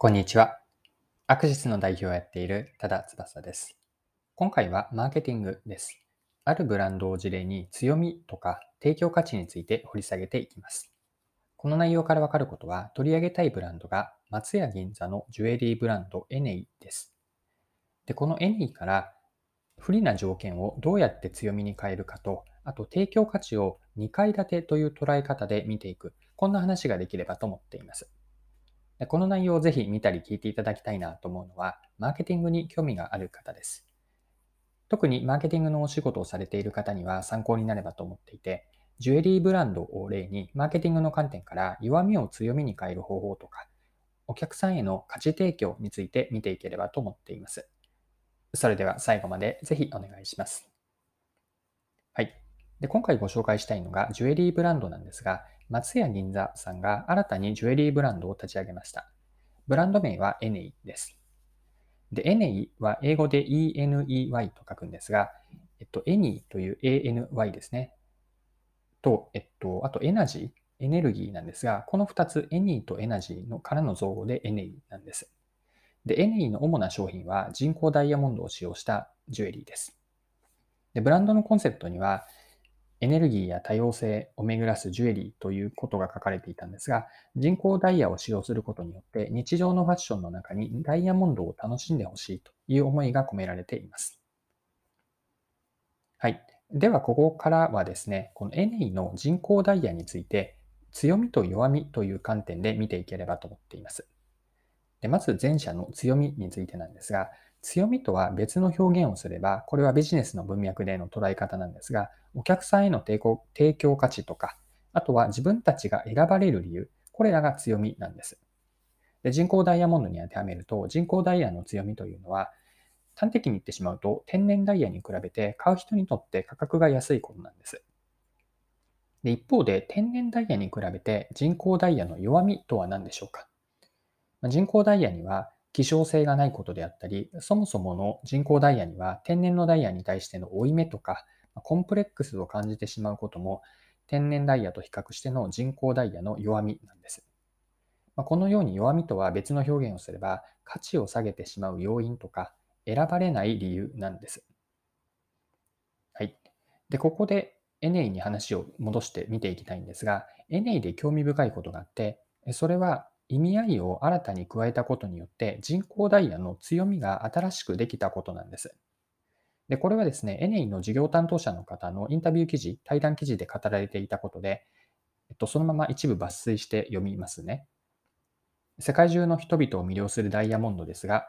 こんにちは。アクシスの代表をやっている多田翼です。今回はマーケティングです。あるブランドを事例に強みとか提供価値について掘り下げていきます。この内容からわかることは取り上げたいブランドが松屋銀座のジュエリーブランドエネイです。で、このエネイから不利な条件をどうやって強みに変えるかと、あと提供価値を2階建てという捉え方で見ていく、こんな話ができればと思っています。でこの内容をぜひ見たり聞いていただきたいなと思うのは、マーケティングに興味がある方です。特にマーケティングのお仕事をされている方には参考になればと思っていて、ジュエリーブランドを例に、マーケティングの観点から弱みを強みに変える方法とか、お客さんへの価値提供について見ていければと思っています。それでは最後までぜひお願いします。はい。で今回ご紹介したいのがジュエリーブランドなんですが、松屋銀座さんが新たにジュエリーブランドを立ち上げました。ブランド名はエネイです。で、エネイは英語で ENEY と書くんですが、えっと、 any という ANY ですね。と、えっと、あとエナジー、エネルギーなんですが、この2つ、 any とエナジーのからの造語でエネイなんです。で、エネイの主な商品は人工ダイヤモンドを使用したジュエリーです。で、ブランドのコンセプトには、エネルギーや多様性を巡らすジュエリーということが書かれていたんですが、人工ダイヤを使用することによって日常のファッションの中にダイヤモンドを楽しんでほしいという思いが込められています。はい。では、ここからはですね、このエネイの人工ダイヤについて強みと弱みという観点で見ていければと思っています。でまず前者の強みについてなんですが、強みとは別の表現をすれば、これはビジネスの文脈での捉え方なんですが、お客さんへの提供提供価値とか、あとは自分たちが選ばれる理由、これらが強みなんです。で人工ダイヤモンドに当てはめると、人工ダイヤの強みというのは、端的に言ってしまうと、天然ダイヤに比べて買う人にとって価格が安いことなんです。で一方で、天然ダイヤに比べて人工ダイヤの弱みとは何でしょうか人工ダイヤには希少性がないことであったり、そもそもの人工ダイヤには天然のダイヤに対しての負い目とか、コンプレックスを感じてしまうことも、天然ダイヤと比較しての人工ダイヤの弱みなんです。このように弱みとは別の表現をすれば、価値を下げてしまう要因とか、選ばれない理由なんです。はい。で、ここでエネイに話を戻して見ていきたいんですが、エネイで興味深いことがあって、それは意味合いを新たに加えたことによって人工ダイヤの強みが新しくできたことなんです。で、これはですね、エネイの事業担当者の方のインタビュー記事、対談記事で語られていたことで、えっと、そのまま一部抜粋して読みますね。世界中の人々を魅了するダイヤモンドですが、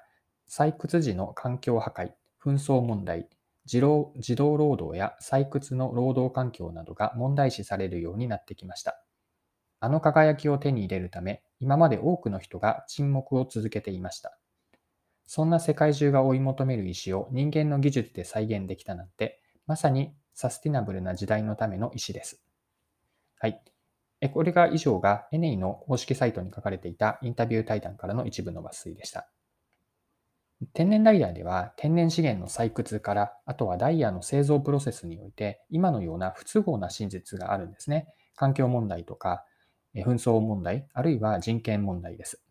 採掘時の環境破壊、紛争問題、自動自動労働や採掘の労働環境などが問題視されるようになってきました。あの輝きを手に入れるため、今まで多くの人が沈黙を続けていました。そんな世界中が追い求める意志を人間の技術で再現できたなんて、まさにサスティナブルな時代のための意志です。はい。これが以上が NA の公式サイトに書かれていたインタビュー対談からの一部の抜粋でした。天然ダイヤでは天然資源の採掘から、あとはダイヤの製造プロセスにおいて、今のような不都合な真実があるんですね。環境問題とか、紛争問題、あるいは人権問題です。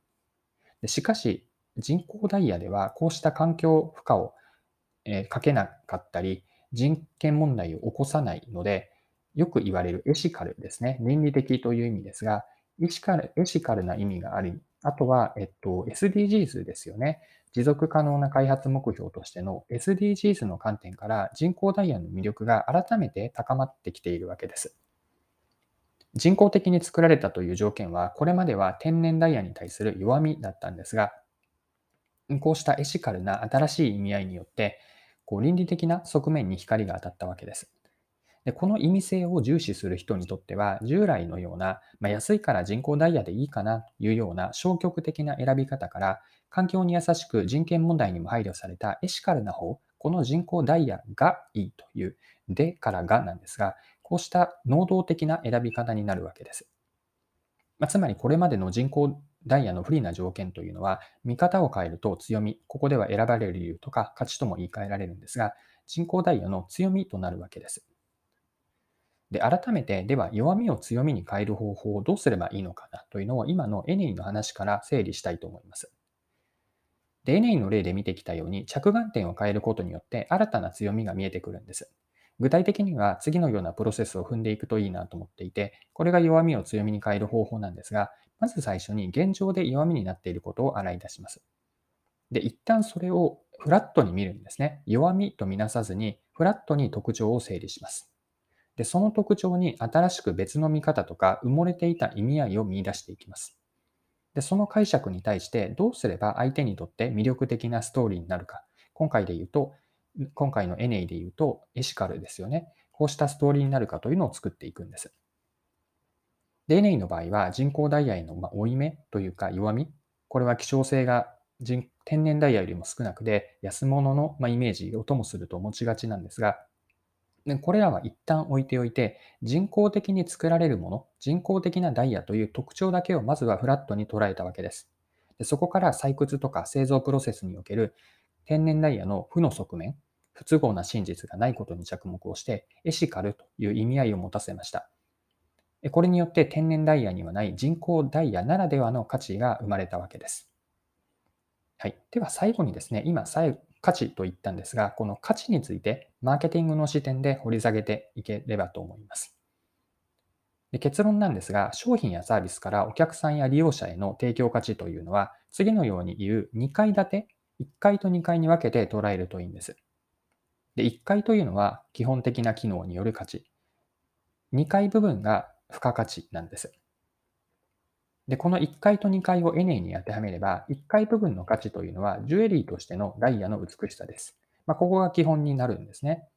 しかし、人工ダイヤではこうした環境負荷を、えかけなかったり、人権問題を起こさないので、よく言われるエシカルですね。倫理的という意味ですが、エシカルエシカルな意味があり、あとは、えっと、SDGs ですよね。持続可能な開発目標としての SDGs の観点から人工ダイヤの魅力が改めて高まってきているわけです。人工的に作られたという条件は、これまでは天然ダイヤに対する弱みだったんですが、こうしたエシカルな新しい意味合いによって、こう倫理的な側面に光が当たったわけです。でこの意味性を重視する人にとっては、従来のような、まあ、安いから人工ダイヤでいいかなというような消極的な選び方から、環境に優しく人権問題にも配慮されたエシカルな方、この人工ダイヤがいいという、でからがなんですが、こうした能動的な選び方になるわけです。まあ、つまりこれまでの人工ダイヤの不利な条件というのは、見方を変えると強み、ここでは選ばれる理由とか価値とも言い換えられるんですが、人工ダイヤの強みとなるわけです。で、改めて、では弱みを強みに変える方法をどうすればいいのかなというのを今のエネイの話から整理したいと思います。で、エネイの例で見てきたように、着眼点を変えることによって新たな強みが見えてくるんです。具体的には次のようなプロセスを踏んでいくといいなと思っていて、これが弱みを強みに変える方法なんですが、まず最初に現状で弱みになっていることを洗い出します。で、一旦それをフラットに見るんですね。弱みとみなさずに、フラットに特徴を整理します。で、その特徴に新しく別の見方とか埋もれていた意味合いを見出していきます。で、その解釈に対してどうすれば相手にとって魅力的なストーリーになるか。今回で言うと、今回のエネイで言うと、エシカルですよね。こうしたストーリーになるかというのを作っていくんです。で、エネイの場合は人工ダイヤへの負い目というか弱み。これは希少性が天然ダイヤよりも少なくて安物のイメージをともすると持ちがちなんですが、これらは一旦置いておいて、人工的に作られるもの、人工的なダイヤという特徴だけをまずはフラットに捉えたわけです。でそこから採掘とか製造プロセスにおける天然ダイヤの負の側面、不都合な真実がないことに着目をして、エシカルという意味合いを持たせました。これによって天然ダイヤにはない人工ダイヤならではの価値が生まれたわけです。はい。では最後にですね、今、価値と言ったんですが、この価値についてマーケティングの視点で掘り下げていければと思います。で結論なんですが、商品やサービスからお客さんや利用者への提供価値というのは、次のように言う2階建て、1階と2階に分けて捉えるといいんです。で、1階というのは基本的な機能による価値。2階部分が付加価値なんです。で、この1階と2階をエネイに当てはめれば、1階部分の価値というのはジュエリーとしてのダイヤの美しさです。まあ、ここが基本になるんですね。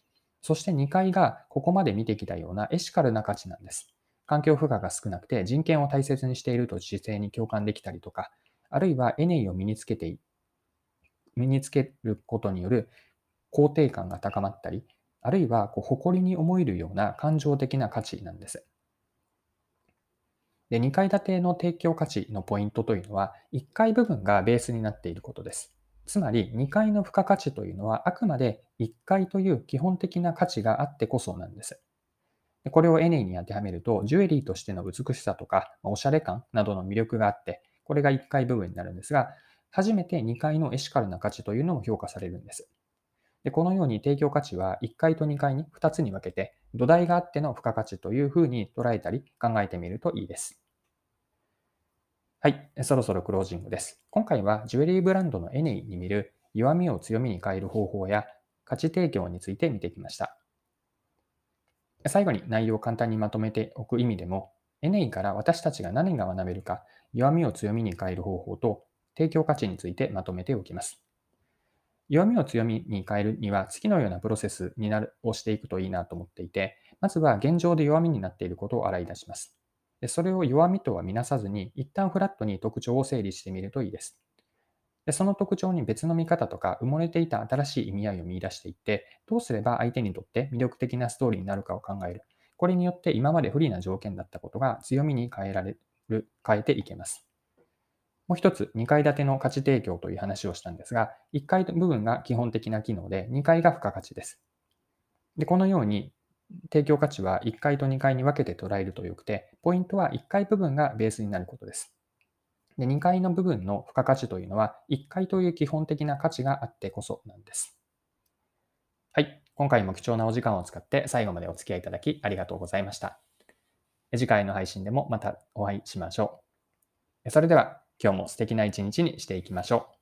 そして2階がここまで見てきたようなエシカルな価値なんです。環境負荷が少なくて人権を大切にしていると姿勢に共感できたりとか、あるいはエネイを身につけて、身につけることによる肯定感が高まったり、あるいはこう誇りに思えるような感情的な価値なんです。で、2階建ての提供価値のポイントというのは、1階部分がベースになっていることです。つまり、2階の付加価値というのは、あくまで1階という基本的な価値があってこそなんです。これをエネイに当てはめると、ジュエリーとしての美しさとか、おしゃれ感などの魅力があって、これが1階部分になるんですが、初めて2階のエシカルな価値というのも評価されるんです。でこのように提供価値は1階と2階に2つに分けて、土台があっての付加価値というふうに捉えたり考えてみるといいです。はい、そろそろクロージングです。今回はジュエリーブランドのエネイに見る弱みを強みに変える方法や価値提供について見てきました。最後に内容を簡単にまとめておく意味でも、エネイから私たちが何が学べるか、弱みを強みに変える方法と提供価値についてまとめておきます。弱みを強みに変えるには次のようなプロセスになるをしていくといいなと思っていて、まずは現状で弱みになっていることを洗い出します。でそれを弱みとは見なさずに、一旦フラットに特徴を整理してみるといいです。でその特徴に別の見方とか埋もれていた新しい意味合いを見出していって、どうすれば相手にとって魅力的なストーリーになるかを考える。これによって今まで不利な条件だったことが強みに変えられる、変えていけます。もう一つ、2階建ての価値提供という話をしたんですが、1階部分が基本的な機能で、2階が付加価値です。で、このように提供価値は1階と2階に分けて捉えるとよくて、ポイントは1階部分がベースになることです。で2階の部分の付加価値というのは、1階という基本的な価値があってこそなんです。はい。今回も貴重なお時間を使って最後までお付き合いいただきありがとうございました。次回の配信でもまたお会いしましょう。それでは今日も素敵な一日にしていきましょう。